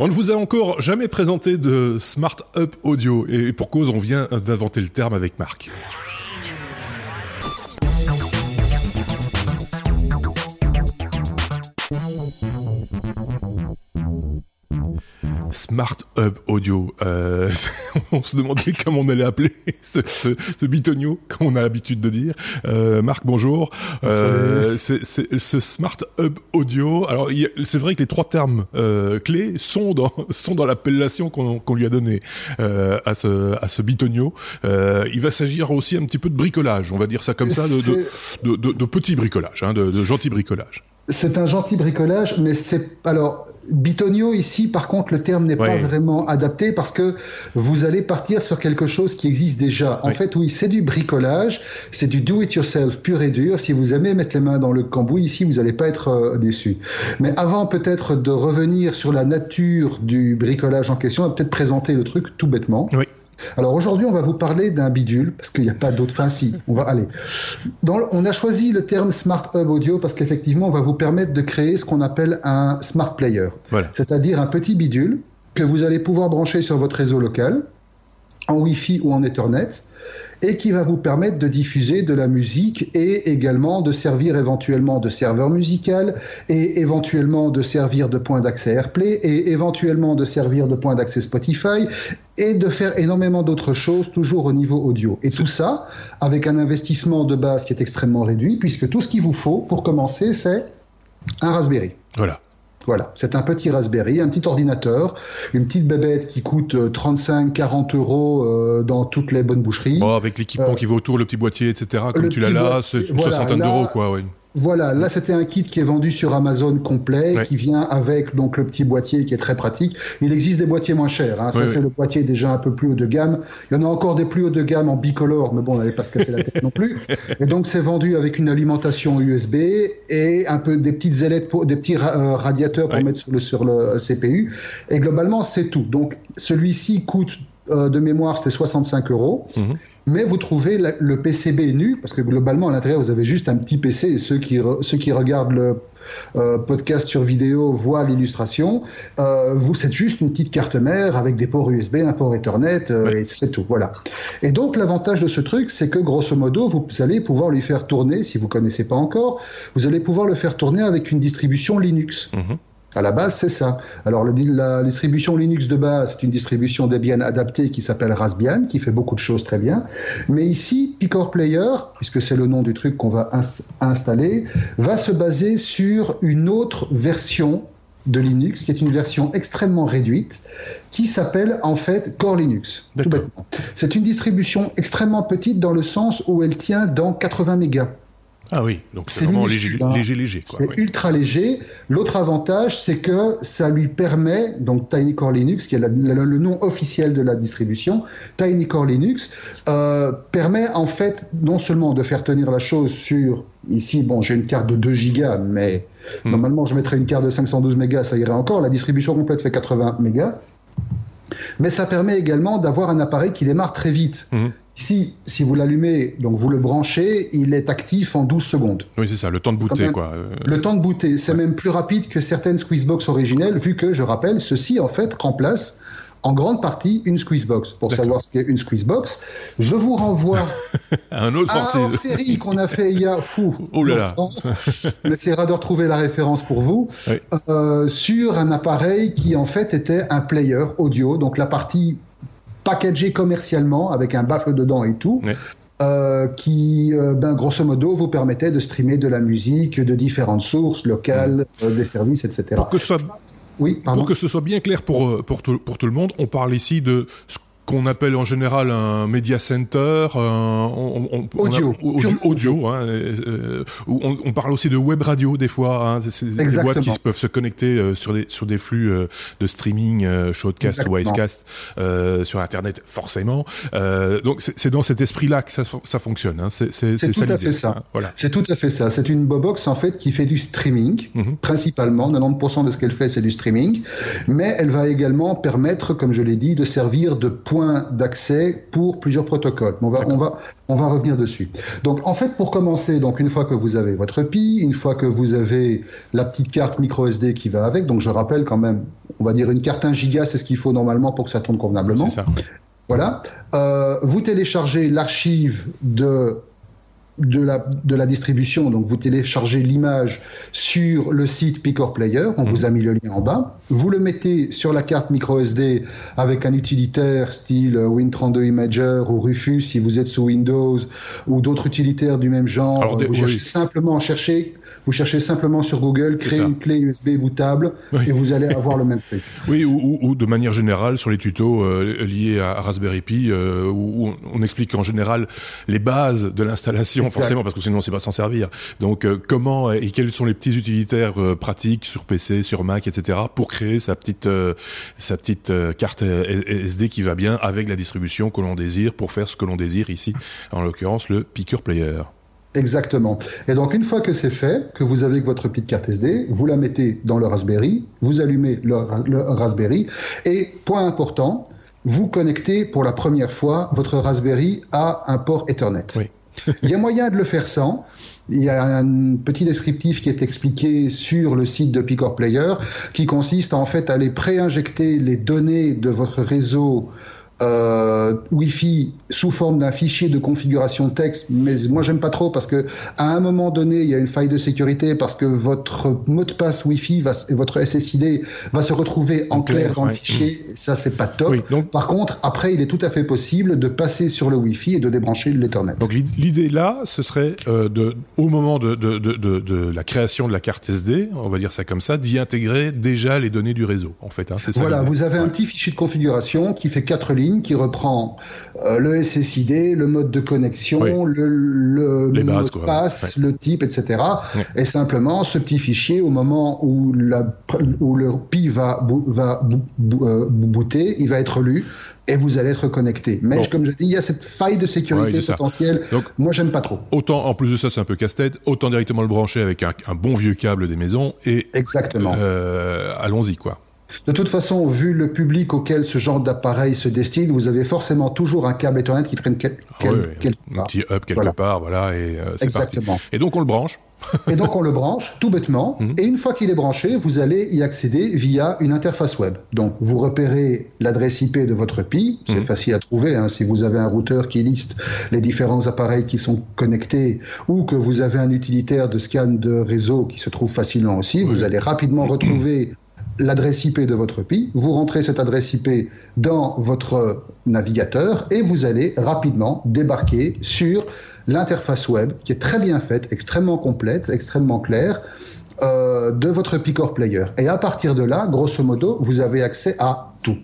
On ne vous a encore jamais présenté de Smart Up Audio et pour cause on vient d'inventer le terme avec Marc. Smart Hub Audio. Euh, on se demandait comment on allait appeler ce, ce, ce bitonio, comme on a l'habitude de dire. Euh, Marc, bonjour. Euh, ce Smart Hub Audio. Alors, c'est vrai que les trois termes clés sont dans sont dans l'appellation qu'on lui a donnée à ce à ce bitonio. Il va s'agir aussi un petit peu de bricolage, on va dire ça comme ça, de de, de, de, petit bricolage, hein, de, de gentil bricolage. C'est un gentil bricolage, mais c'est alors Bitonio ici, par contre, le terme n'est pas vraiment adapté parce que vous allez partir sur quelque chose qui existe déjà. En fait, oui, c'est du bricolage, c'est du do-it-yourself pur et dur. Si vous aimez mettre les mains dans le cambouis ici, vous n'allez pas être euh, déçu. Mais avant peut-être de revenir sur la nature du bricolage en question, on va peut-être présenter le truc tout bêtement. Oui. Alors aujourd'hui, on va vous parler d'un bidule, parce qu'il n'y a pas d'autre. Enfin, si, on va aller. Dans, on a choisi le terme Smart Hub Audio parce qu'effectivement, on va vous permettre de créer ce qu'on appelle un Smart Player. Voilà. C'est-à-dire un petit bidule que vous allez pouvoir brancher sur votre réseau local, en Wi-Fi ou en Ethernet, et qui va vous permettre de diffuser de la musique et également de servir éventuellement de serveur musical et éventuellement de servir de point d'accès AirPlay et éventuellement de servir de point d'accès Spotify et de faire énormément d'autres choses toujours au niveau audio. Et tout ça avec un investissement de base qui est extrêmement réduit puisque tout ce qu'il vous faut pour commencer c'est un Raspberry. Voilà. Voilà, c'est un petit Raspberry, un petit ordinateur, une petite bébête qui coûte 35-40 euros euh, dans toutes les bonnes boucheries. Oh, avec l'équipement euh, qui va autour, le petit boîtier, etc. Comme tu l'as là, c'est une voilà, soixantaine d'euros, quoi. Oui. Voilà, là c'était un kit qui est vendu sur Amazon complet, ouais. qui vient avec donc le petit boîtier qui est très pratique. Il existe des boîtiers moins chers, hein. ça c'est oui. le boîtier déjà un peu plus haut de gamme. Il y en a encore des plus haut de gamme en bicolore, mais bon, on n'allait pas se casser la tête non plus. Et donc c'est vendu avec une alimentation USB et un peu des petites ailettes, pour, des petits ra euh, radiateurs pour ouais. mettre sur le, sur le CPU. Et globalement c'est tout. Donc celui-ci coûte euh, de mémoire, c'était 65 euros. Mhm. Mais vous trouvez la, le PCB nu, parce que globalement, à l'intérieur, vous avez juste un petit PC. Et ceux qui, ceux qui regardent le euh, podcast sur vidéo voient l'illustration. Euh, vous, c'est juste une petite carte mère avec des ports USB, un port Ethernet, et c'est tout. Voilà. Et donc, l'avantage de ce truc, c'est que grosso modo, vous allez pouvoir lui faire tourner, si vous connaissez pas encore, vous allez pouvoir le faire tourner avec une distribution Linux. Mhm. À la base, c'est ça. Alors, la distribution Linux de base, c'est une distribution Debian adaptée qui s'appelle Raspbian, qui fait beaucoup de choses très bien. Mais ici, Picor Player, puisque c'est le nom du truc qu'on va ins installer, va se baser sur une autre version de Linux, qui est une version extrêmement réduite, qui s'appelle en fait Core Linux. Tout bêtement. C'est une distribution extrêmement petite dans le sens où elle tient dans 80 mégas. Ah oui, donc c'est vraiment léger, léger, léger. C'est ultra léger. L'autre avantage, c'est que ça lui permet, donc Tiny Core Linux, qui est la, la, le nom officiel de la distribution, Tiny Core Linux, euh, permet en fait non seulement de faire tenir la chose sur, ici, bon, j'ai une carte de 2 gigas, mais hmm. normalement je mettrais une carte de 512 mégas, ça irait encore. La distribution complète fait 80 mégas. Mais ça permet également d'avoir un appareil qui démarre très vite. Mmh. Ici, si vous l'allumez, donc vous le branchez, il est actif en 12 secondes. Oui, c'est ça, le temps de booter, quoi. Euh... Le temps de booter, c'est ouais. même plus rapide que certaines Squeezebox originelles, vu que, je rappelle, ceci, en fait, remplace en grande partie une Squeezebox. Pour savoir ce qu'est une Squeezebox, je vous renvoie à un autre à une série qu'on a fait il y a fou. Oh là là. On essaiera de retrouver la référence pour vous oui. euh, sur un appareil qui en fait était un player audio, donc la partie packagée commercialement avec un baffle dedans et tout. Oui. Euh, qui, euh, ben, grosso modo, vous permettait de streamer de la musique de différentes sources locales, mmh. des services, etc. Pour que ce soit oui. Pour que ce soit bien clair pour, pour, tout, pour tout le monde, on parle ici de ce qu'on appelle en général un media center, un, on, on, audio, on a, audio, audio hein, euh, on, on, parle aussi de web radio des fois, hein, c'est des boîtes qui peuvent se connecter euh, sur des sur des flux euh, de streaming, euh, shortcast Exactement. ou icecast sur internet forcément. Donc c'est dans cet esprit-là que ça, ça fonctionne. Hein, c'est tout à fait ça. Hein, voilà. C'est tout à fait ça. C'est une bobox en fait qui fait du streaming mm -hmm. principalement. 90% de ce qu'elle fait c'est du streaming, mais elle va également permettre, comme je l'ai dit, de servir de point points d'accès pour plusieurs protocoles. On va, on, va, on va revenir dessus. Donc en fait, pour commencer, donc une fois que vous avez votre PI, une fois que vous avez la petite carte micro SD qui va avec, donc je rappelle quand même, on va dire une carte 1 giga, c'est ce qu'il faut normalement pour que ça tourne convenablement. C'est ça. Voilà. Euh, vous téléchargez l'archive de de la, de la distribution. Donc, vous téléchargez l'image sur le site Picor Player. On vous a mis le lien en bas. Vous le mettez sur la carte micro SD avec un utilitaire style Win32 Imager ou Rufus si vous êtes sous Windows ou d'autres utilitaires du même genre. vous cherchez simplement chercher, vous cherchez simplement sur Google, créer une clé USB bootable et vous allez avoir le même prix. Oui, ou, ou, de manière générale sur les tutos euh, liés à Raspberry Pi euh, où on explique en général les bases de l'installation forcément, parce que sinon on ne sait pas s'en servir. Donc euh, comment et quels sont les petits utilitaires euh, pratiques sur PC, sur Mac, etc. pour créer sa petite euh, sa petite carte SD qui va bien avec la distribution que l'on désire pour faire ce que l'on désire ici, en l'occurrence le Picker Player. Exactement. Et donc une fois que c'est fait, que vous avez votre petite carte SD, vous la mettez dans le Raspberry, vous allumez le, le Raspberry, et point important, vous connectez pour la première fois votre Raspberry à un port Ethernet. Oui. Il y a moyen de le faire sans. Il y a un petit descriptif qui est expliqué sur le site de Picor Player qui consiste en fait à aller pré-injecter les données de votre réseau euh, Wi-Fi sous forme d'un fichier de configuration texte, mais moi j'aime pas trop parce que à un moment donné il y a une faille de sécurité parce que votre mot de passe Wi-Fi va, et votre SSID va se retrouver en, clair, dans le fichier. Ça c'est pas top. donc, Par contre après il est tout à fait possible de passer sur le Wi-Fi et de débrancher l'Ethernet. Donc l'idée là ce serait euh, de au moment de, de, de, de, la création de la carte SD, on va dire ça comme ça, d'y intégrer déjà les données du réseau en fait. Hein, ça voilà, vous avez un petit fichier de configuration qui fait quatre lignes qui reprend euh, le SSID, le mode de connexion, le, le mot de passe, le type, etc. Et simplement, ce petit fichier, au moment où, la, où le PI va, va euh, booter, il va être lu et vous allez être connecté. Mais comme je dis, il y a cette faille de sécurité potentielle. Donc, Moi, j'aime pas trop. Autant, en plus de ça, c'est un peu casse-tête. Autant directement le brancher avec un, bon vieux câble des maisons et exactement. Euh, allons-y quoi. De toute façon, vu le public auquel ce genre d'appareil se destine, vous avez forcément toujours un câble Ethernet qui traîne quelque ah Un petit hub quelque part, voilà, et euh, c'est Exactement. Et donc on le branche. et donc on le branche tout bêtement. Mhm. Et une fois qu'il est branché, vous allez y accéder via une interface web. Donc vous repérez l'adresse IP de votre PI. C'est mhm. facile à trouver hein, si vous avez un routeur qui liste les différents appareils qui sont connectés ou que vous avez un utilitaire de scan de réseau qui se trouve facilement aussi. Vous allez rapidement retrouver l'adresse IP de votre PI, vous rentrez cette adresse IP dans votre navigateur et vous allez rapidement débarquer sur l'interface web qui est très bien faite, extrêmement complète, extrêmement claire. Euh, de votre Picor Player. Et à partir de là, grosso modo, vous avez accès à tout.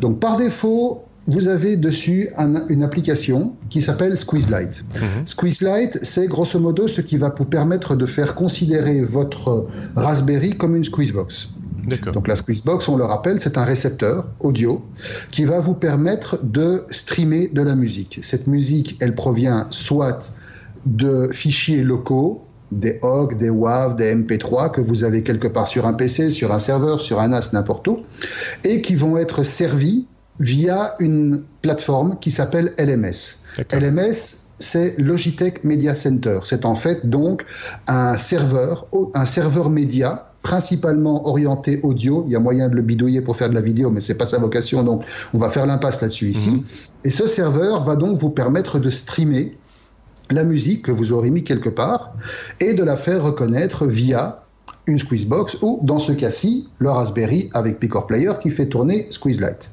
Donc par défaut, vous avez dessus une application qui s'appelle Squeezelight. Mhm. Squeezelight, c'est grosso modo ce qui va vous permettre de faire considérer votre Raspberry comme une Squeezebox. Donc la Squeezebox, on le rappelle, c'est un récepteur audio qui va vous permettre de streamer de la musique. Cette musique, elle provient soit de fichiers locaux, des OGG, des WAV, des MP3 que vous avez quelque part sur un PC, sur un serveur, sur un NAS, n'importe où, et qui vont être servis via une plateforme qui s'appelle LMS. LMS, c'est Logitech Media Center. C'est en fait donc un serveur, un serveur média principalement orienté audio. Il y a moyen de le bidouiller pour faire de la vidéo, mais c'est pas sa vocation, donc on va faire l'impasse là-dessus ici. Mhm. Et ce serveur va donc vous permettre de streamer la musique que vous aurez mis quelque part et de la faire reconnaître via une Squeezebox ou, dans ce cas-ci, le Raspberry avec Picor Player qui fait tourner Squeezelight.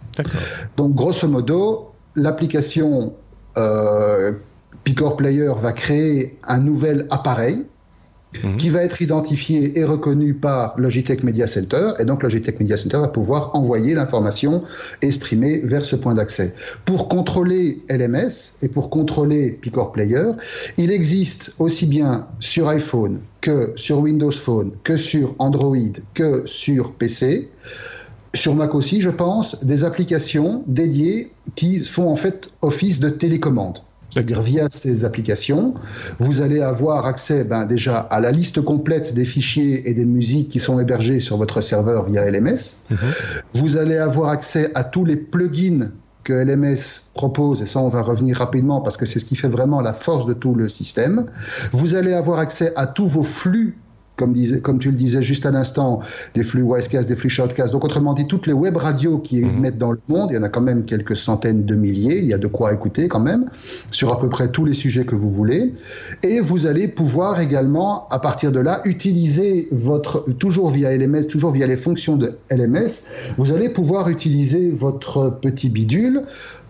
Donc, grosso modo, l'application euh, Picor Player va créer un nouvel appareil Mhm. qui va être identifié et reconnu par Logitech Media Center. Et donc Logitech Media Center va pouvoir envoyer l'information et streamer vers ce point d'accès. Pour contrôler LMS et pour contrôler Picor Player, il existe aussi bien sur iPhone que sur Windows Phone, que sur Android, que sur PC sur Mac aussi, je pense, des applications dédiées qui font en fait office de télécommande. C'est-à-dire via ces applications, vous allez avoir accès ben, déjà à la liste complète des fichiers et des musiques qui sont hébergés sur votre serveur via LMS. Mhm. Vous allez avoir accès à tous les plugins que LMS propose, et ça on va revenir rapidement parce que c'est ce qui fait vraiment la force de tout le système. Vous allez avoir accès à tous vos flux comme, tu le disais juste à l'instant, des flux Wisecast, des flux Shoutcast. Donc, autrement dit, toutes les web radios qui mhm. émettent dans le monde, il y en a quand même quelques centaines de milliers, il y a de quoi écouter quand même, sur à peu près tous les sujets que vous voulez. Et vous allez pouvoir également, à partir de là, utiliser votre, toujours via LMS, toujours via les fonctions de LMS, vous allez pouvoir utiliser votre petit bidule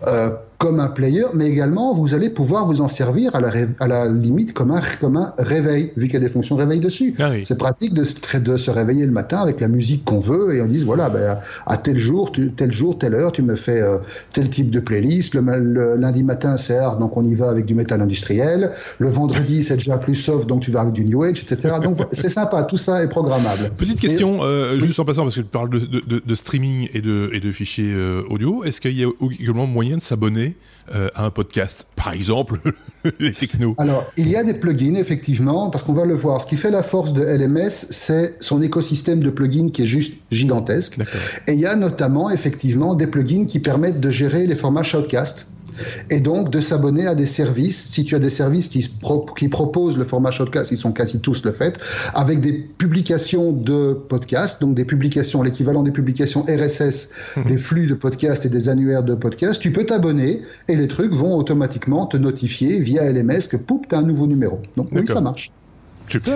euh, comme un player, mais également vous allez pouvoir vous en servir à la, à la limite comme un, comme un réveil, vu qu'il y a des fonctions réveil dessus. Ah c'est pratique de se, de se réveiller le matin avec la musique qu'on veut et on dit voilà, ben, à tel jour, tel jour, telle heure, tu me fais euh, tel type de playlist. Le, lundi matin, c'est hard, donc on y va avec du métal industriel. Le vendredi, c'est déjà plus soft, donc tu vas avec du new age, etc. Donc c'est sympa, tout ça est programmable. Petite question, euh, juste en passant, parce que tu parles de, de, de, streaming et de, et de fichiers euh, audio, est-ce qu'il y a également moyen de s'abonner euh, à un podcast Par exemple, les technos. Alors, il y a des plugins, effectivement, parce qu'on va le voir. Ce qui fait la force de LMS, c'est son écosystème de plugins qui est juste gigantesque. Et il y a notamment, effectivement, des plugins qui permettent de gérer les formats Shoutcast et donc de s'abonner à des services. Si tu as des services qui, qui proposent le format Shotcast, ils sont quasi tous le fait, avec des publications de podcasts, donc des publications, l'équivalent des publications RSS, mhm. des flux de podcasts et des annuaires de podcasts, tu peux t'abonner et les trucs vont automatiquement te notifier via LMS que poup, tu as un nouveau numéro. Donc oui, ça marche.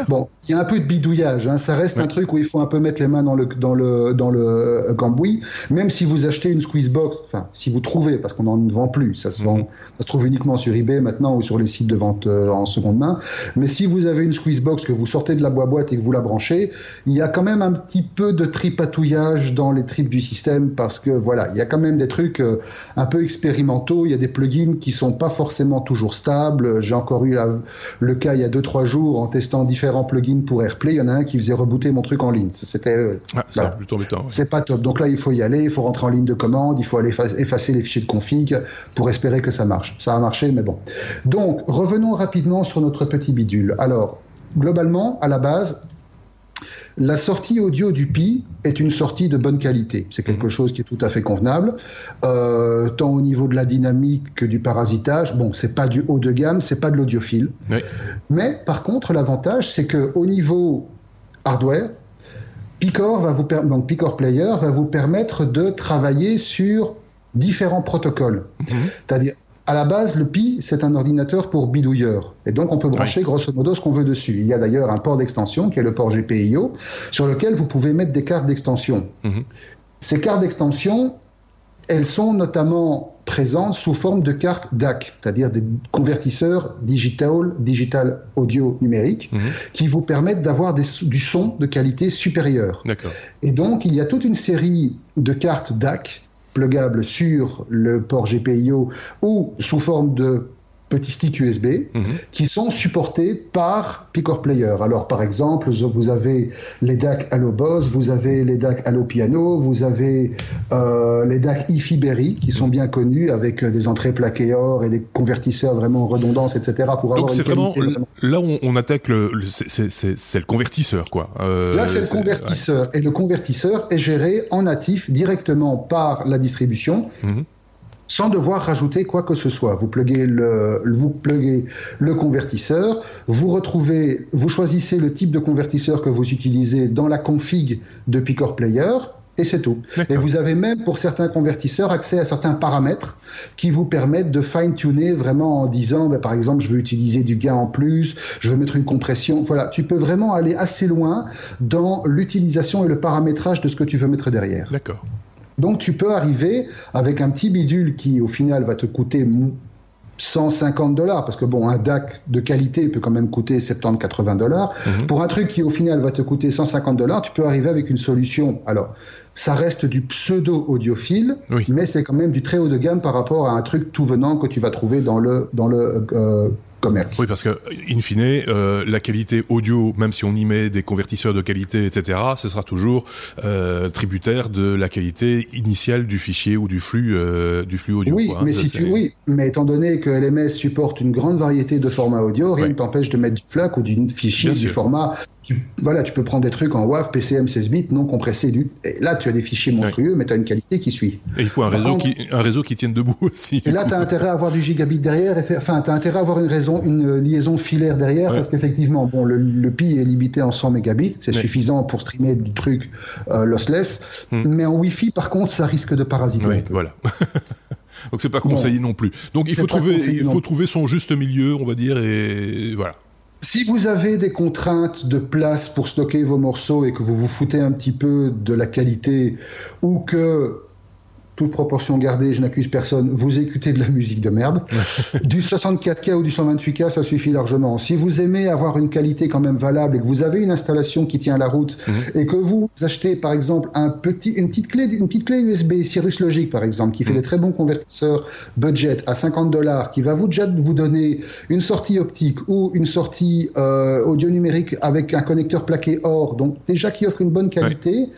Bon, il y a un peu de bidouillage. Hein. Ça reste un truc où il faut un peu mettre les mains dans le dans le dans le euh, cambouis. Même si vous achetez une squeeze box, enfin si vous trouvez, parce qu'on n'en vend plus, ça se vend, mhm. ça se trouve uniquement sur eBay maintenant ou sur les sites de vente euh, en seconde main. Mais si vous avez une squeeze box que vous sortez de la boîte et que vous la branchez, il y a quand même un petit peu de tripatouillage dans les tripes du système parce que voilà, il y a quand même des trucs euh, un peu expérimentaux. Il y a des plugins qui sont pas forcément toujours stables. J'ai encore eu le cas il y a deux trois jours en testant différents plugins pour AirPlay. Il y en a un qui faisait rebooter mon truc en ligne. C'était euh, ah, C'est pas top. Donc là, il faut y aller, il faut rentrer en ligne de commande, il faut aller effacer les fichiers de config pour espérer que ça marche. Ça a marché, mais bon. Donc revenons rapidement sur notre petit bidule. Alors globalement, à la base, la sortie audio du Pi est une sortie de bonne qualité. C'est quelque mhm. chose qui est tout à fait convenable, euh, tant au niveau de la dynamique que du parasitage. Bon, c'est pas du haut de gamme, c'est pas de l'audiophile. Mais par contre, l'avantage, c'est que au niveau hardware, Picor va vous donc Picor Player va vous permettre de travailler sur différents protocoles. Mhm. C'est-à-dire à la base, le Pi, c'est un ordinateur pour bidouilleur. Et donc, on peut brancher grosso modo ce qu'on veut dessus. Il y a d'ailleurs un port d'extension qui est le port GPIO, sur lequel vous pouvez mettre des cartes d'extension. Mhm. Ces cartes d'extension, elles sont notamment présentes sous forme de cartes DAC, c'est-à-dire des convertisseurs digital, digital audio numérique, mhm. qui vous permettent d'avoir du son de qualité supérieure. Et donc, il y a toute une série de cartes DAC plugable sur le port GPIO ou sous forme de petits sticks USB mhm. qui sont supportés par Picor Player. Alors par exemple, vous avez les DAC Allo Boss, vous avez les DAC Allo Piano, vous avez euh, les DAC IFI Berry qui sont bien connus avec euh, des entrées plaquées or et des convertisseurs vraiment redondance, etc. pour avoir Donc c'est vraiment là où on attaque le, c'est le convertisseur quoi. Euh, là c'est le convertisseur et le convertisseur est géré en natif directement par la distribution. Mhm sans devoir rajouter quoi que ce soit. Vous pluguez le, vous pluguez le convertisseur, vous retrouvez, vous choisissez le type de convertisseur que vous utilisez dans la config de Picor Player, et c'est tout. Et vous avez même pour certains convertisseurs accès à certains paramètres qui vous permettent de fine-tuner vraiment en disant, ben, par exemple, je veux utiliser du gain en plus, je veux mettre une compression. Voilà, tu peux vraiment aller assez loin dans l'utilisation et le paramétrage de ce que tu veux mettre derrière. D'accord. Donc tu peux arriver avec un petit bidule qui au final va te coûter 150 dollars, parce que bon, un DAC de qualité peut quand même coûter 70-80 dollars. Mhm. Pour un truc qui au final va te coûter 150 dollars, tu peux arriver avec une solution. Alors, ça reste du pseudo audiophile, mais c'est quand même du très haut de gamme par rapport à un truc tout venant que tu vas trouver dans le dans le euh, commerce. Oui, parce que, in fine, euh, la qualité audio, même si on y met des convertisseurs de qualité, etc., ce sera toujours euh, tributaire de la qualité initiale du fichier ou du flux, euh, du flux audio. Oui, quoi, hein. mais si tu, oui, mais étant donné que LMS supporte une grande variété de formats audio, rien ne t'empêche de mettre du FLAC ou du fichier Bien du sûr. format. Tu, voilà, tu peux prendre des trucs en WAV, PCM 16 bits, non compressés. Du, et là, tu as des fichiers monstrueux, mais tu as une qualité qui suit. Et il faut un Par réseau, contre- qui, un réseau qui tienne debout aussi. Et là, tu as intérêt à avoir du gigabit derrière, et enfin, tu as intérêt à avoir une, une liaison filaire derrière, Ouais. parce qu'effectivement, bon, le, le PI est limité en 100 mégabits, c'est suffisant pour streamer du truc euh, lossless, Hmm. mais en Wi-Fi, par contre, ça risque de parasiter Oui, voilà. Donc c'est pas conseillé non plus. Donc il faut trouver, il faut trouver son juste milieu, on va dire, et voilà. Si vous avez des contraintes de place pour stocker vos morceaux et que vous vous foutez un petit peu de la qualité ou que, toute proportion gardée, je n'accuse personne, vous écoutez de la musique de merde, du 64K ou du 128K, ça suffit largement. Si vous aimez avoir une qualité quand même valable et que vous avez une installation qui tient la route Mhm. et que vous achetez par exemple un petit, une, petite clé, une petite clé USB Cirrus Logic par exemple qui fait Mhm. des très bons convertisseurs budget à 50 dollars qui va vous déjà vous donner une sortie optique ou une sortie euh, audio numérique avec un connecteur plaqué or donc déjà qui offre une bonne qualité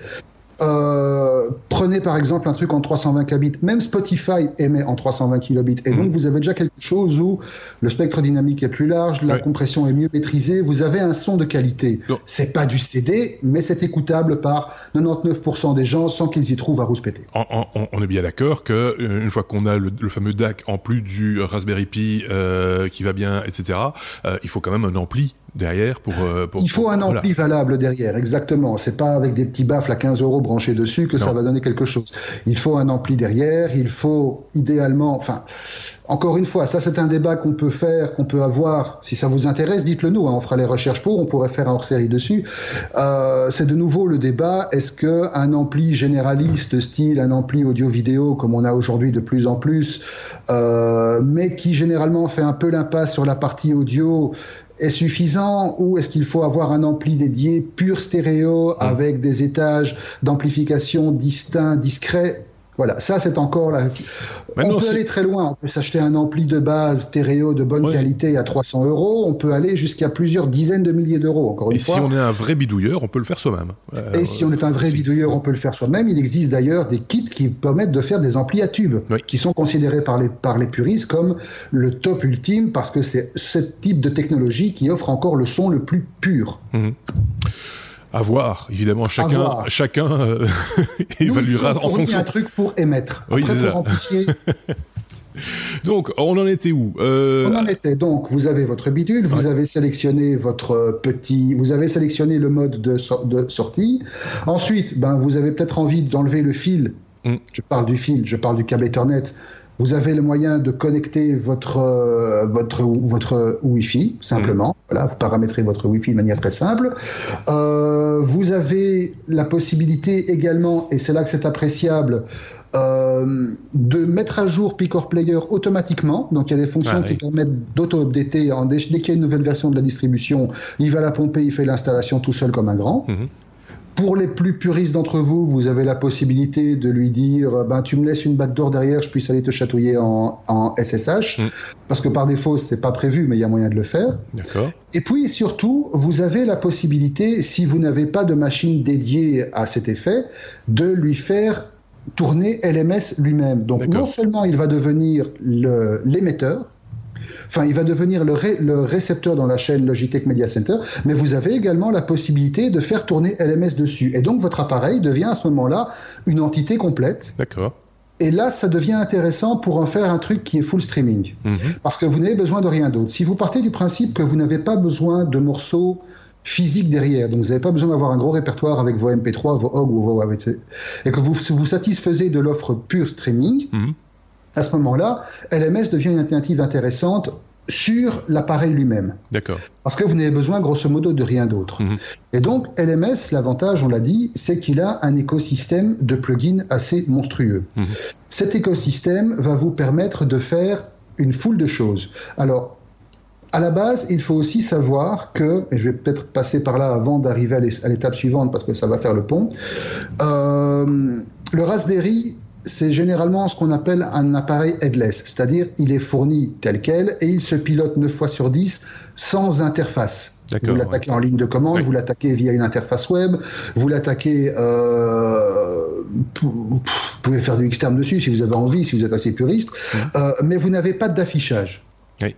euh, prenez par exemple un truc en 320 kbits, même Spotify émet en 320 kilobits, et donc Mhm. vous avez déjà quelque chose où le spectre dynamique est plus large, la Ouais. compression est mieux maîtrisée, vous avez un son de qualité. C'est pas du CD, mais c'est écoutable par 99% des gens sans qu'ils y trouvent à rouspéter. On- on est bien d'accord que euh, une fois qu'on a le, le fameux DAC en plus du Raspberry Pi euh, qui va bien, etc. euh, il faut quand même un ampli derrière pour. euh, pour- Il faut un voilà. ampli valable derrière, exactement. C'est pas avec des petits baffles à 15 euros branchés dessus que ça va donner quelque chose. Il faut un ampli derrière, il faut idéalement, enfin, encore une fois, ça c'est un débat qu'on peut faire, qu'on peut avoir. Si ça vous intéresse, dites-le nous, hein, on fera les recherches pour, on pourrait faire un hors-série dessus. Euh, c'est de nouveau le débat, est-ce que un ampli généraliste, style un ampli audio-vidéo, comme on a aujourd'hui de plus en plus, euh, mais qui généralement fait un peu l'impasse sur la partie audio, est suffisant ou est-ce qu'il faut avoir un ampli dédié pur stéréo avec des étages d'amplification distincts, discrets? Voilà, ça c'est encore là. On peut aller très loin. On peut s'acheter un ampli de base stéréo de bonne Ouais. qualité à 300 euros. On peut aller jusqu'à plusieurs dizaines de milliers d'euros. Encore une Et fois. si on est un vrai bidouilleur, on peut le faire soi-même. Euh, Et si on est un vrai bidouilleur, on peut le faire soi-même. Il existe d'ailleurs des kits qui permettent de faire des amplis à tubes, Oui. qui sont considérés par les, par les puristes comme le top ultime, parce que c'est ce type de technologie qui offre encore le son le plus pur. Mhm. À voir, évidemment, chacun, voir. chacun euh, évaluera en fonction. un truc pour émettre. Oui, Après, pour ça. amplifier, Donc, on en était où? Euh, On en était donc, vous avez votre bidule, vous avez sélectionné votre petit, vous avez sélectionné le mode de sortie. Ensuite, ben, vous avez peut-être envie d'enlever le fil. Mm. Je parle du fil, je parle du câble Ethernet. Vous avez le moyen de connecter votre euh, votre votre Wi-Fi simplement. Voilà, vous paramétrez votre Wi-Fi de manière très simple. Euh, vous avez la possibilité également, et c'est là que c'est appréciable, euh, de mettre à jour Picor Player automatiquement. Donc il y a des fonctions Ah, qui permettent d'auto-updater. Dès, dès qu'il y a une nouvelle version de la distribution, il va la pomper, il fait l'installation tout seul comme un grand. Mhm. Pour les plus puristes d'entre vous, vous avez la possibilité de lui dire ben, Tu me laisses une backdoor derrière, je puisse aller te chatouiller en, en SSH. Mm. Parce que par défaut, c'est pas prévu, mais il y a moyen de le faire. D'accord. Et puis surtout, vous avez la possibilité, si vous n'avez pas de machine dédiée à cet effet, de lui faire tourner LMS lui-même. Donc non seulement il va devenir l'émetteur, enfin il va devenir le, ré- le récepteur dans la chaîne Logitech Media Center, mais vous avez également la possibilité de faire tourner LMS dessus. Et donc votre appareil devient à ce moment-là une entité complète. D'accord. Et là, ça devient intéressant pour en faire un truc qui est full streaming. Mhm. Parce que vous n'avez besoin de rien d'autre. Si vous partez du principe que vous n'avez pas besoin de morceaux physiques derrière, donc vous n'avez pas besoin d'avoir un gros répertoire avec vos MP3, vos OG ou vos WAV, et que vous vous satisfaisez de l'offre pure streaming, Mhm. À ce moment-là, LMS devient une alternative intéressante sur l'appareil lui-même. D'accord. Parce que vous n'avez besoin, grosso modo, de rien d'autre. Mhm. Et donc, LMS, l'avantage, on l'a dit, c'est qu'il a un écosystème de plugins assez monstrueux. Mhm. Cet écosystème va vous permettre de faire une foule de choses. Alors, à la base, il faut aussi savoir que, et je vais peut-être passer par là avant d'arriver à l'é- à l'étape suivante parce que ça va faire le pont, euh, le Raspberry, c'est généralement ce qu'on appelle un appareil headless, c'est-à-dire il est fourni tel quel et il se pilote 9 fois sur 10 sans interface. Vous l'attaquez en ligne de commande, vous l'attaquez via une interface web, vous l'attaquez, euh, vous pouvez faire du externe dessus si vous avez envie, si vous êtes assez puriste, euh, mais vous n'avez pas d'affichage.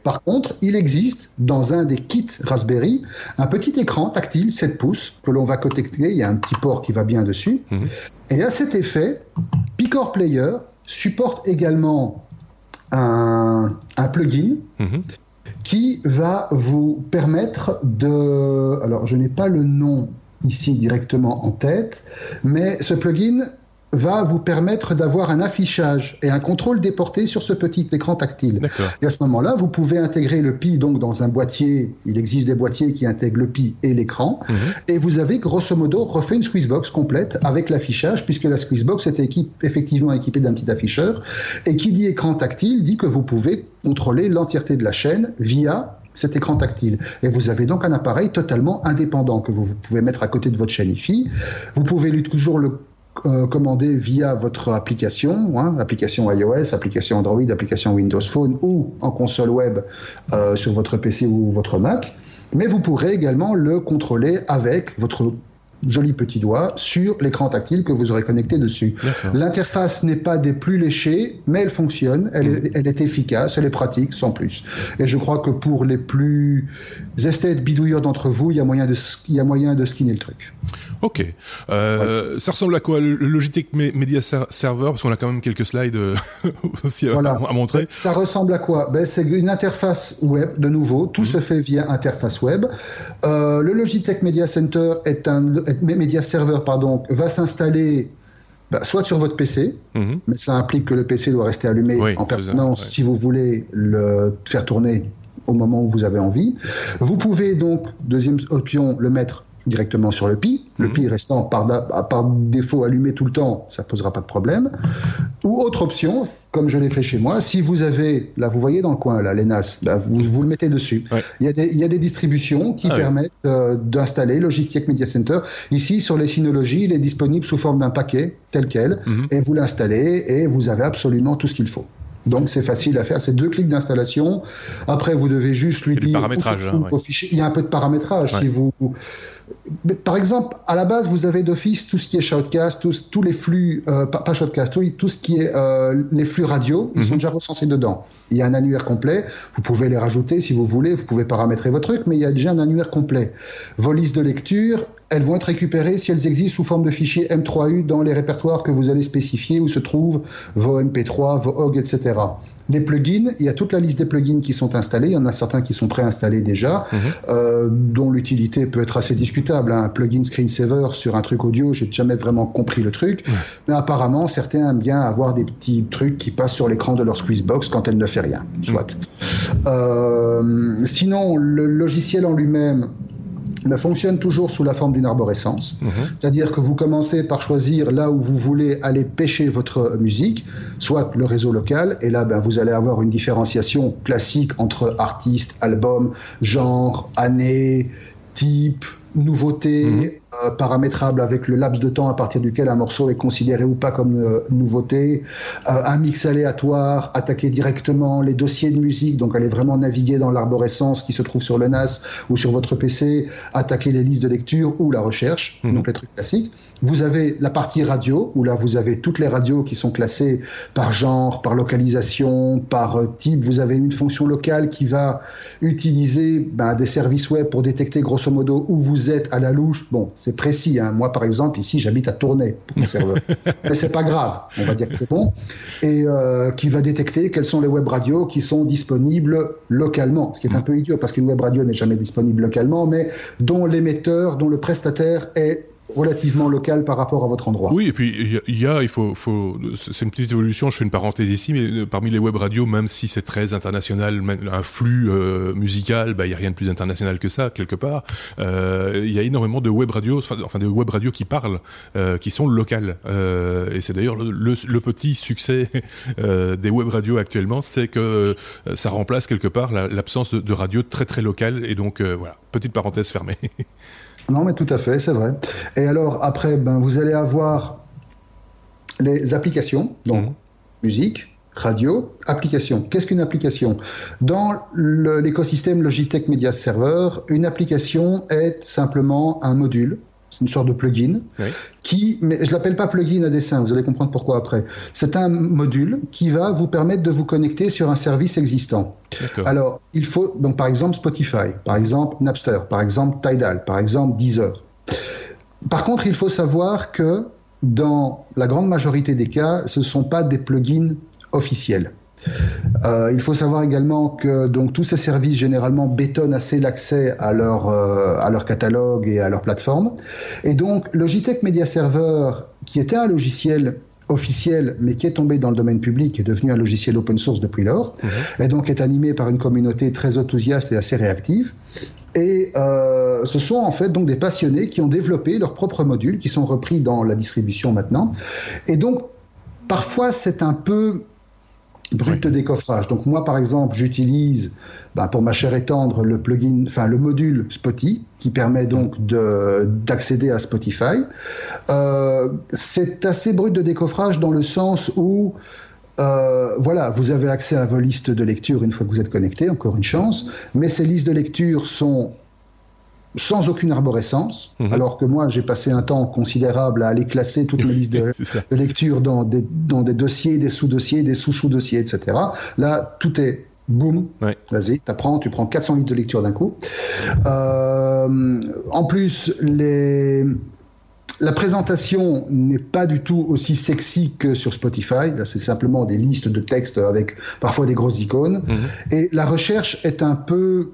Par contre, il existe dans un des kits Raspberry un petit écran tactile 7 pouces que l'on va connecter. Il y a un petit port qui va bien dessus. Mhm. Et à cet effet, Picor Player supporte également un, plugin mhm. qui va vous permettre de. Alors, je n'ai pas le nom ici directement en tête, mais ce plugin va vous permettre d'avoir un affichage et un contrôle déporté sur ce petit écran tactile. Et à ce moment-là, vous pouvez intégrer le Pi donc dans un boîtier. Il existe des boîtiers qui intègrent le Pi et l'écran. Mhm. Et vous avez grosso modo refait une Squeezebox complète avec l'affichage, puisque la Squeezebox était effectivement équipée d'un petit afficheur. Et qui dit écran tactile dit que vous pouvez contrôler l'entièreté de la chaîne via cet écran tactile. Et vous avez donc un appareil totalement indépendant que vous, pouvez mettre à côté de votre chaîne IFI. Vous pouvez lui toujours le euh, commander via votre application, hein, application iOS, application Android, application Windows Phone ou en console web euh, sur votre PC ou votre Mac. Mais vous pourrez également le contrôler avec votre joli petit doigt sur l'écran tactile que vous aurez connecté dessus. L'interface n'est pas des plus léchées, mais elle fonctionne, elle, est, elle, est, efficace, elle est pratique, sans plus. Et je crois que pour les plus esthètes bidouilleurs d'entre vous, il y, a moyen de, il y a moyen de skinner le truc. Ok. Euh, Ça ressemble à quoi Le Logitech Media Server, parce qu'on a quand même quelques slides euh, aussi à, montrer. Ça ressemble à quoi? Ben, C'est une interface web, de nouveau. Tout mhm. se fait via interface web. Euh, le Logitech Media Center est un Media Server, pardon, va s'installer bah, soit sur votre PC, mhm. mais ça implique que le PC doit rester allumé en permanence si vous voulez le faire tourner au moment où vous avez envie. Vous pouvez donc, deuxième option, le mettre directement sur le Pi. Le mhm. Pi restant par, par, défaut allumé tout le temps, ça posera pas de problème. Ou autre option, comme je l'ai fait chez moi, si vous avez, là vous voyez dans le coin, là, les NAS, vous, vous le mettez dessus. Il, y a des, il y a des distributions qui ah permettent euh, d'installer Logistic Media Center. Ici, sur les Synology, il est disponible sous forme d'un paquet tel quel, mhm. et vous l'installez et vous avez absolument tout ce qu'il faut. Donc c'est facile à faire, c'est deux clics d'installation. Après, vous devez juste lui dire. Paramétrage, hein, Il y a un peu de paramétrage. Si vous par exemple, à la base, vous avez d'office tout ce qui est shoutcast, tous, tous les flux, euh, pas, shoutcast, tout, tout, ce qui est euh, les flux radio, ils sont mhm. déjà recensés dedans. Il y a un annuaire complet, vous pouvez les rajouter si vous voulez, vous pouvez paramétrer votre truc, mais il y a déjà un annuaire complet. Vos listes de lecture, elles vont être récupérées si elles existent sous forme de fichiers M3U dans les répertoires que vous allez spécifier où se trouvent vos MP3, vos OG, etc. Les plugins, il y a toute la liste des plugins qui sont installés. Il y en a certains qui sont préinstallés déjà, mhm. euh, dont l'utilité peut être assez discutable. Hein. Un plugin screensaver sur un truc audio, j'ai jamais vraiment compris le truc. Mais apparemment, certains aiment bien avoir des petits trucs qui passent sur l'écran de leur Squeezebox quand elle ne fait rien. Soit. Mhm. Euh, sinon, le logiciel en lui-même, mais fonctionne toujours sous la forme d'une arborescence. Mhm. C'est-à-dire que vous commencez par choisir là où vous voulez aller pêcher votre musique, soit le réseau local, et là ben, vous allez avoir une différenciation classique entre artiste, album, genre, année, type, nouveauté. Euh, paramétrable avec le laps de temps à partir duquel un morceau est considéré ou pas comme euh, nouveauté, euh, un mix aléatoire, attaquer directement les dossiers de musique, donc aller vraiment naviguer dans l'arborescence qui se trouve sur le NAS ou sur votre PC, attaquer les listes de lecture ou la recherche, mhm. donc les trucs classiques. Vous avez la partie radio, où là vous avez toutes les radios qui sont classées par genre, par localisation, par type. Vous avez une fonction locale qui va utiliser ben, des services web pour détecter grosso modo où vous êtes à la louche. Bon, c'est précis. Hein. Moi, par exemple, ici, j'habite à Tournai pour mon serveur. Mais c'est pas grave. On va dire que c'est bon. Et euh, qui va détecter quelles sont les web radios qui sont disponibles localement. Ce qui est un peu idiot parce qu'une web radio n'est jamais disponible localement, mais dont l'émetteur, dont le prestataire est relativement local par rapport à votre endroit. Oui, et puis il y a, il faut, faut c'est une petite évolution. Je fais une parenthèse ici, mais euh, parmi les web radios, même si c'est très international, un flux euh, musical, bah il y a rien de plus international que ça quelque part. Euh, il y a énormément de web radios, enfin de web radios qui parlent, euh, qui sont locales. Et c'est d'ailleurs le, le, petit succès des web radios actuellement, c'est que ça remplace quelque part l'absence de, de radio très très locale. Et donc voilà, petite parenthèse fermée. Non, mais tout à fait, c'est vrai. Et alors, après, ben, vous allez avoir les applications, donc mhm. musique, radio, application. Qu'est-ce qu'une application? Dans l'écosystème Logitech Media Server, une application est simplement un module c'est une sorte de plugin qui, mais je l'appelle pas plugin à dessin, vous allez comprendre pourquoi après. C'est un module qui va vous permettre de vous connecter sur un service existant. Alors, il faut donc par exemple Spotify, par exemple Napster, par exemple Tidal, par exemple Deezer. Par contre, il faut savoir que dans la grande majorité des cas, ce ne sont pas des plugins officiels. Euh, il faut savoir également que donc tous ces services généralement bétonnent assez l'accès à leur euh, à leur catalogue et à leur plateforme. Et donc Logitech Media Server, qui était un logiciel officiel, mais qui est tombé dans le domaine public et est devenu un logiciel open source depuis lors, mhm. et donc est animé par une communauté très enthousiaste et assez réactive. Et euh, ce sont en fait donc des passionnés qui ont développé leurs propres modules, qui sont repris dans la distribution maintenant. Et donc parfois c'est un peu brut de décoffrage. Donc moi, par exemple, j'utilise ben, pour ma chair étendre le plugin, enfin le module Spotify qui permet donc d'accéder à Spotify. Euh, c'est assez brut de décoffrage dans le sens où euh, voilà, vous avez accès à vos listes de lecture une fois que vous êtes connecté, encore une chance, mais ces listes de lecture sont sans aucune arborescence, mhm. alors que moi j'ai passé un temps considérable à aller classer toutes mes listes de, lecture dans des, dans des dossiers, des sous-dossiers, des sous-sous-dossiers, etc. Là, tout est boum, vas-y, t'apprends, tu prends 400 litres de lecture d'un coup. Euh, en plus, les... La présentation n'est pas du tout aussi sexy que sur Spotify. Là, c'est simplement des listes de textes avec parfois des grosses icônes. Mhm. Et la recherche est un peu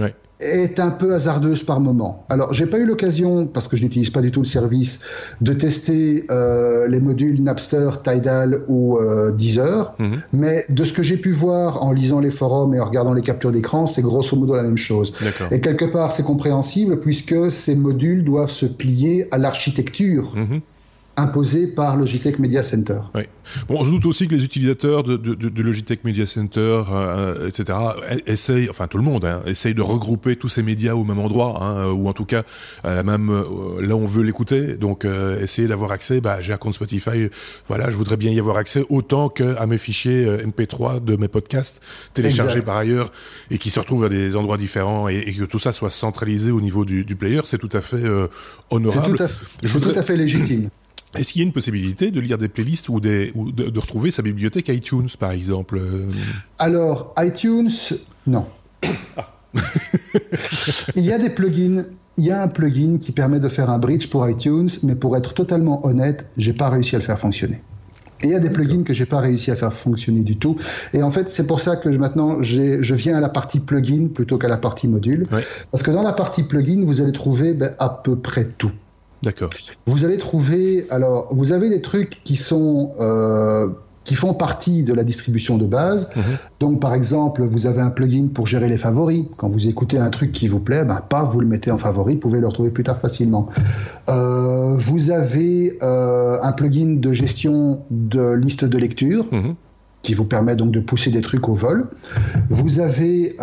ouais est un peu hasardeuse par moment. Alors, j'ai pas eu l'occasion, parce que je n'utilise pas du tout le service, de tester euh, les modules Napster, Tidal ou euh, Deezer, mhm. mais de ce que j'ai pu voir en lisant les forums et en regardant les captures d'écran, c'est grosso modo la même chose. Et quelque part, c'est compréhensible puisque ces modules doivent se plier à l'architecture. Mhm imposé par Logitech Media Center. Oui. Bon, on se doute aussi que les utilisateurs de, de, de Logitech Media Center, euh, etc., essayent, enfin tout le monde, hein, essaye de regrouper tous ces médias au même endroit, hein, ou en tout cas à la même, euh, là où on veut l'écouter. Donc, euh, essayer d'avoir accès. Bah, j'ai un compte Spotify. Voilà, je voudrais bien y avoir accès autant qu'à mes fichiers MP3 de mes podcasts téléchargés par ailleurs et qui se retrouvent à des endroits différents et, que tout ça soit centralisé au niveau du, du player. C'est tout à fait honorable. C'est tout, tout à fait légitime. Est-ce qu'il y a une possibilité de lire des playlists ou, des, ou de, retrouver sa bibliothèque iTunes, par exemple euh Alors, iTunes, non. Ah. il y a des plugins. Il y a un plugin qui permet de faire un bridge pour iTunes, mais pour être totalement honnête, j'ai pas réussi à le faire fonctionner. Et il y a des plugins que j'ai pas réussi à faire fonctionner du tout. Et en fait, c'est pour ça que je, maintenant, je viens à la partie plugin plutôt qu'à la partie module. Parce que dans la partie plugin, vous allez trouver ben, à peu près tout. D'accord. Vous allez trouver, alors, vous avez des trucs qui sont euh, qui font partie de la distribution de base. Mhm. Donc, par exemple, vous avez un plugin pour gérer les favoris. Quand vous écoutez un truc qui vous plaît, ben, pas vous le mettez en favori, vous pouvez le retrouver plus tard facilement. Euh, vous avez euh, un plugin de gestion de liste de lecture. Mhm. qui vous permet donc de pousser des trucs au vol. Vous avez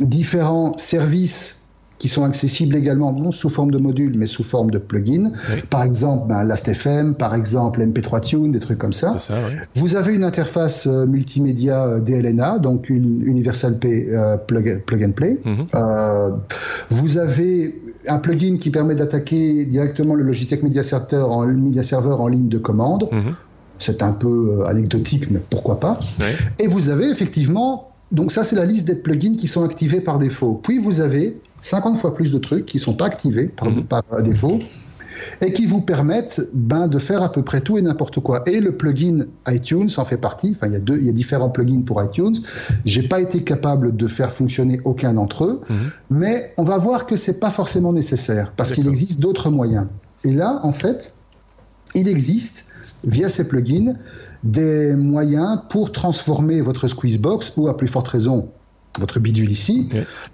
différents services qui sont accessibles également, non sous forme de module, mais sous forme de plugin. Par exemple, ben, Last.fm, par exemple MP3 Tune, des trucs comme ça. ça Vous avez une interface euh, multimédia euh, DLNA, donc une Universal P, euh, plug, and Play. Mhm. vous avez un plugin qui permet d'attaquer directement le Logitech Media Server en, Media Server en ligne de commande. Mhm. C'est un peu anecdotique, mais pourquoi pas. Et vous avez effectivement donc ça, c'est la liste des plugins qui sont activés par défaut. Puis vous avez 50 fois plus de trucs qui ne sont pas activés par, mhm. défaut et qui vous permettent ben, de faire à peu près tout et n'importe quoi. Et le plugin iTunes en fait partie. Enfin, il y a, deux, il y a différents plugins pour iTunes. J'ai pas été capable de faire fonctionner aucun d'entre eux, mhm. mais on va voir que c'est pas forcément nécessaire parce qu'il existe d'autres moyens. Et là, en fait, il existe via ces plugins des moyens pour transformer votre Squeezebox, ou à plus forte raison votre bidule ici,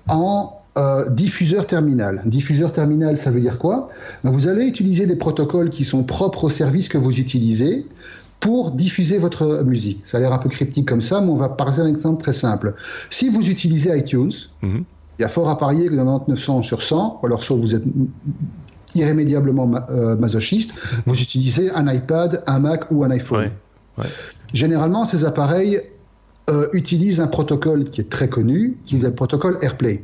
en euh, diffuseur terminal. Diffuseur terminal, ça veut dire quoi? Ben, Vous allez utiliser des protocoles qui sont propres au service que vous utilisez pour diffuser votre musique. Ça a l'air un peu cryptique comme ça, mais on va parler d'un exemple très simple. Si vous utilisez iTunes, mhm. il y a fort à parier que dans 99 sur 100, alors soit vous êtes irrémédiablement masochiste, vous utilisez un iPad, un Mac ou un iPhone. Généralement, ces appareils utilisent un protocole qui est très connu, qui est le protocole AirPlay.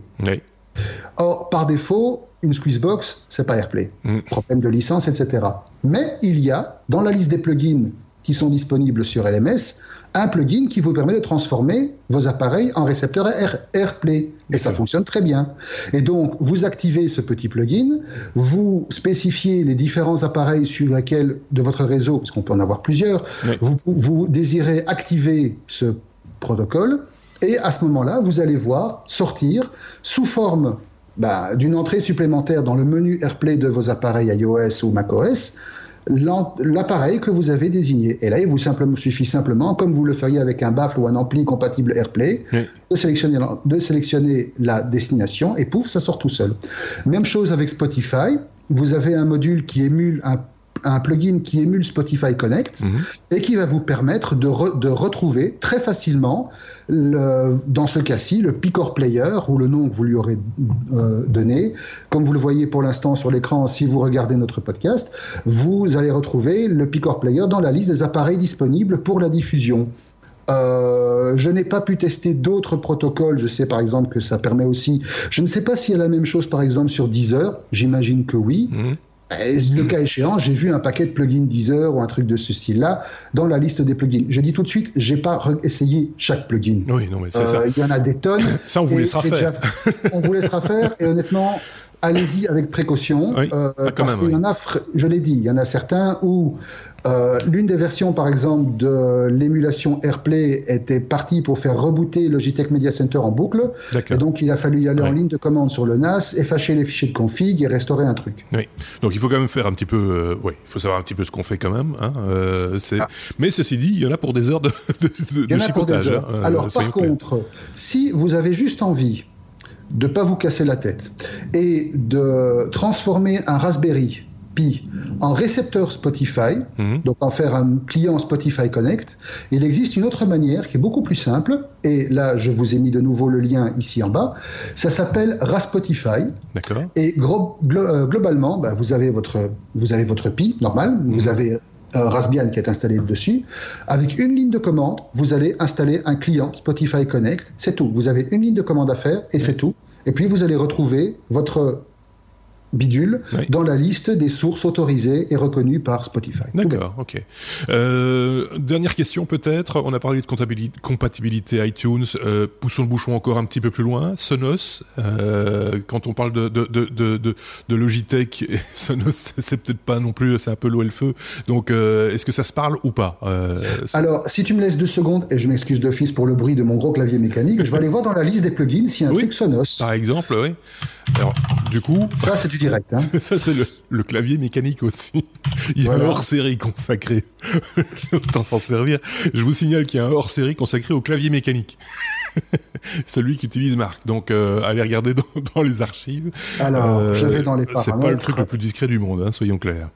Or, par défaut, une Squeezebox, c'est pas AirPlay. Mm. Problème de licence, etc. Mais il y a, dans la liste des plugins qui sont disponibles sur LMS, un plugin qui vous permet de transformer vos appareils en récepteurs AirPlay. Et ça fonctionne très bien. Et donc, vous activez ce petit plugin, vous spécifiez les différents appareils sur lesquels de votre réseau, parce qu'on peut en avoir plusieurs, vous, vous désirez activer ce protocole, et à ce moment-là, vous allez voir sortir sous forme bah, d'une entrée supplémentaire dans le menu AirPlay de vos appareils iOS ou macOS l'appareil que vous avez désigné. Et là, il vous suffit simplement, comme vous le feriez avec un baffle ou un ampli compatible AirPlay, de, sélectionner, de sélectionner la destination et pouf, ça sort tout seul. Même chose avec Spotify. Vous avez un module qui émule un un plugin qui émule Spotify Connect mhm. et qui va vous permettre de, de retrouver très facilement, le, dans ce cas-ci, le Picor Player ou le nom que vous lui aurez euh, donné. Comme vous le voyez pour l'instant sur l'écran, si vous regardez notre podcast, vous allez retrouver le Picor Player dans la liste des appareils disponibles pour la diffusion. Euh, je n'ai pas pu tester d'autres protocoles. Je sais par exemple que ça permet aussi. Je ne sais pas s'il y a la même chose par exemple sur Deezer. J'imagine que oui. Le cas échéant, j'ai vu un paquet de plugins Deezer ou un truc de ce style-là dans la liste des plugins. Je dis tout de suite, j'ai pas essayé chaque plugin. Oui, non, mais c'est ça. Euh, il y en a des tonnes. ça, on vous laissera faire. on vous laissera faire. Et honnêtement, allez-y avec précaution. Euh, ah, parce qu'il y en a, je l'ai dit, il y en a certains où euh, l'une des versions, par exemple, de l'émulation AirPlay était partie pour faire rebooter Logitech Media Center en boucle. Et donc, il a fallu y aller en ligne de commande sur le NAS, effacer les fichiers de config et restaurer un truc. Oui. Donc, il faut quand même faire un petit peu, euh, oui, il faut savoir un petit peu ce qu'on fait quand même. Hein. Euh, ah. Mais ceci dit, il y en a pour des heures de, de, de, il y en a pour des heures. Hein. Alors, par contre, si vous avez juste envie de pas vous casser la tête et de transformer un Raspberry Pi en récepteur Spotify, mhm. donc en faire un client Spotify Connect. Il existe une autre manière qui est beaucoup plus simple, et là je vous ai mis de nouveau le lien ici en bas. Ça s'appelle Raspotify. Et euh, globalement, bah, vous avez votre vous avez votre Pi normal, vous mhm. avez un Raspbian qui est installé dessus. Avec une ligne de commande, vous allez installer un client Spotify Connect. C'est tout. Vous avez une ligne de commande à faire et c'est tout. Et puis vous allez retrouver votre bidule dans la liste des sources autorisées et reconnues par Spotify. D'accord, ok. Euh, dernière question peut-être. On a parlé de compatibilité iTunes. Euh, poussons le bouchon encore un petit peu plus loin. Sonos. Euh, quand on parle de de, de, de, de Logitech, Sonos, c'est peut-être pas non plus. C'est un peu l'eau et le feu. Donc, euh, est-ce que ça se parle ou pas euh, Alors, si tu me laisses deux secondes et je m'excuse d'office pour le bruit de mon gros clavier mécanique, je vais aller voir dans la liste des plugins s'il y a un truc Sonos. Par exemple, oui. Alors, du coup, ça c'est du direct. Hein. Ça, c'est le, clavier mécanique aussi. Il y a un hors-série consacré. Autant s'en servir. Je vous signale qu'il y a un hors-série consacré au clavier mécanique. Celui qu'utilise Marc. Donc, euh, allez regarder dans, les archives. Alors, euh, je vais dans les paramètres. C'est pas le truc le plus discret du monde, hein, soyons clairs.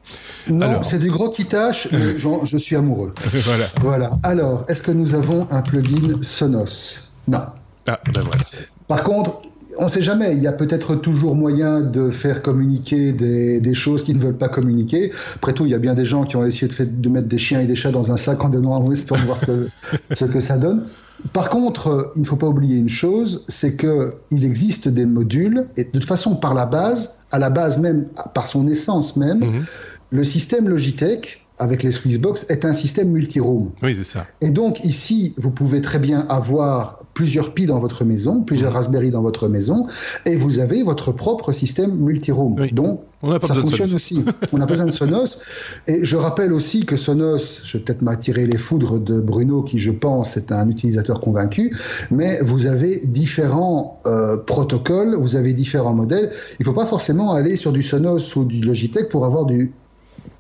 Non, c'est du gros qui tâche. je suis amoureux. voilà. Voilà. Alors, est-ce que nous avons un plugin Sonos? Non. Ah, ben voilà. Par contre, on ne sait jamais. Il y a peut-être toujours moyen de faire communiquer des, choses qui ne veulent pas communiquer. Après tout, il y a bien des gens qui ont essayé de, mettre des chiens et des chats dans un sac en donnant un pour voir ce que, ce que ça donne. Par contre, il ne faut pas oublier une chose, c'est que il existe des modules et de toute façon, par la base, à la base même, par son essence même, mhm. le système Logitech avec les Swissbox est un système multi-room. Oui, c'est ça. Et donc ici, vous pouvez très bien avoir plusieurs Pi dans votre maison, plusieurs mmh. Raspberry dans votre maison, et vous avez votre propre système multi-room. Donc ça fonctionne aussi. On a besoin de Sonos. Et je rappelle aussi que Sonos, je vais peut-être m'attirer les foudres de Bruno, qui je pense est un utilisateur convaincu, mais vous avez différents euh, protocoles, vous avez différents modèles. Il ne faut pas forcément aller sur du Sonos ou du Logitech pour avoir du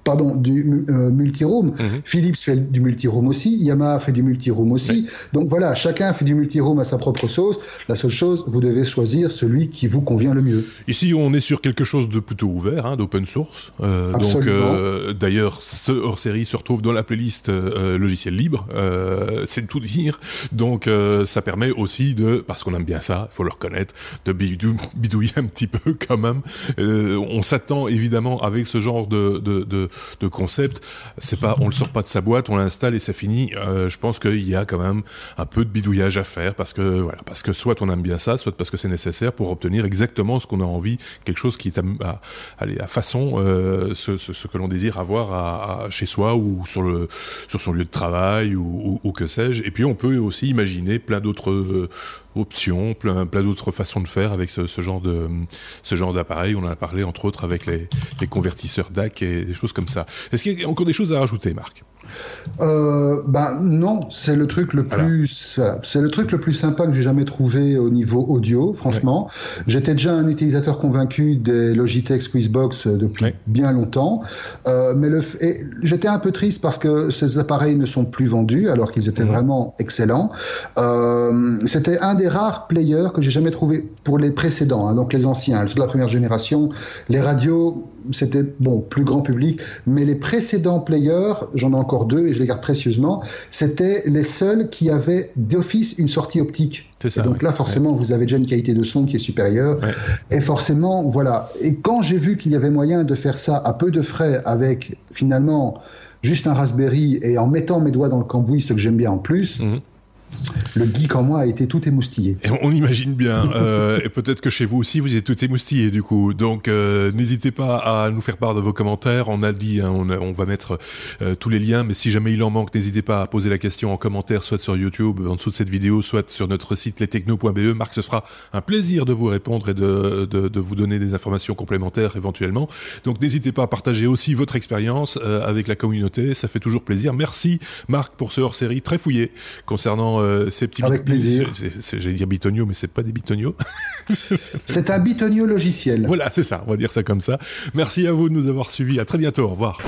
pardon, du euh, multiroom. Mhm. Philips fait du multiroom aussi, Yamaha fait du multiroom aussi. Donc voilà, chacun fait du multiroom à sa propre sauce. La seule chose, vous devez choisir celui qui vous convient le mieux. Ici, on est sur quelque chose de plutôt ouvert, hein, d'open source. Euh, donc, euh, d'ailleurs, ce hors-série se retrouve dans la playlist euh, logiciel libre. Euh, c'est tout dire. Donc, euh, ça permet aussi de, parce qu'on aime bien ça, il faut le reconnaître, de bidouiller un petit peu quand même. on s'attend évidemment avec ce genre de, de, de de concept. C'est pas, on le sort pas de sa boîte, on l'installe et ça finit. Euh, je pense qu'il y a quand même un peu de bidouillage à faire parce que voilà, parce que soit on aime bien ça, soit parce que c'est nécessaire pour obtenir exactement ce qu'on a envie, quelque chose qui est à, allez, à façon euh, ce, que l'on désire avoir à, chez soi ou sur le sur son lieu de travail ou, ou, que sais-je. Et puis on peut aussi imaginer plein d'autres euh, options, plein, plein d'autres façons de faire avec ce, ce genre de ce genre d'appareil. On en a parlé entre autres avec les, les convertisseurs DAC et des choses comme ça. Est-ce qu'il y a encore des choses à rajouter, Marc? Euh, ben non, c'est le truc le plus, c'est le truc le plus sympa que j'ai jamais trouvé au niveau audio. Franchement, j'étais déjà un utilisateur convaincu des Logitech Squeezebox depuis bien longtemps, euh, mais le j'étais un peu triste parce que ces appareils ne sont plus vendus alors qu'ils étaient mhm. vraiment excellents. Euh, c'était un des rares players que j'ai jamais trouvé pour les précédents, hein, donc les anciens, toute la première génération. Les radios, c'était bon plus grand public, mais les précédents players, j'en ai encore deux et je les garde précieusement, c'était les seuls qui avaient d'office une sortie optique. Ça, et donc là, forcément, vous avez déjà une qualité de son qui est supérieure. Et forcément, voilà. Et quand j'ai vu qu'il y avait moyen de faire ça à peu de frais avec finalement juste un Raspberry et en mettant mes doigts dans le cambouis, ce que j'aime bien en plus. Mhm le geek en moi a été tout émoustillé. Et on imagine bien. Euh, et peut-être que chez vous aussi, vous êtes tout émoustillé du coup. Donc euh, n'hésitez pas à nous faire part de vos commentaires. On a dit, hein, on, va mettre euh, tous les liens, mais si jamais il en manque, n'hésitez pas à poser la question en commentaire, soit sur YouTube, en dessous de cette vidéo, soit sur notre site lestechno.be. Marc, ce sera un plaisir de vous répondre et de, de, de vous donner des informations complémentaires éventuellement. Donc n'hésitez pas à partager aussi votre expérience avec la communauté. Ça fait toujours plaisir. Merci Marc pour ce hors-série très fouillé concernant euh, ces petits Avec plaisir. J'allais dire bitonio, mais c'est pas des bitonio. c'est un bitonio logiciel. Voilà, c'est ça. On va dire ça comme ça. Merci à vous de nous avoir suivis. À très bientôt. Au revoir.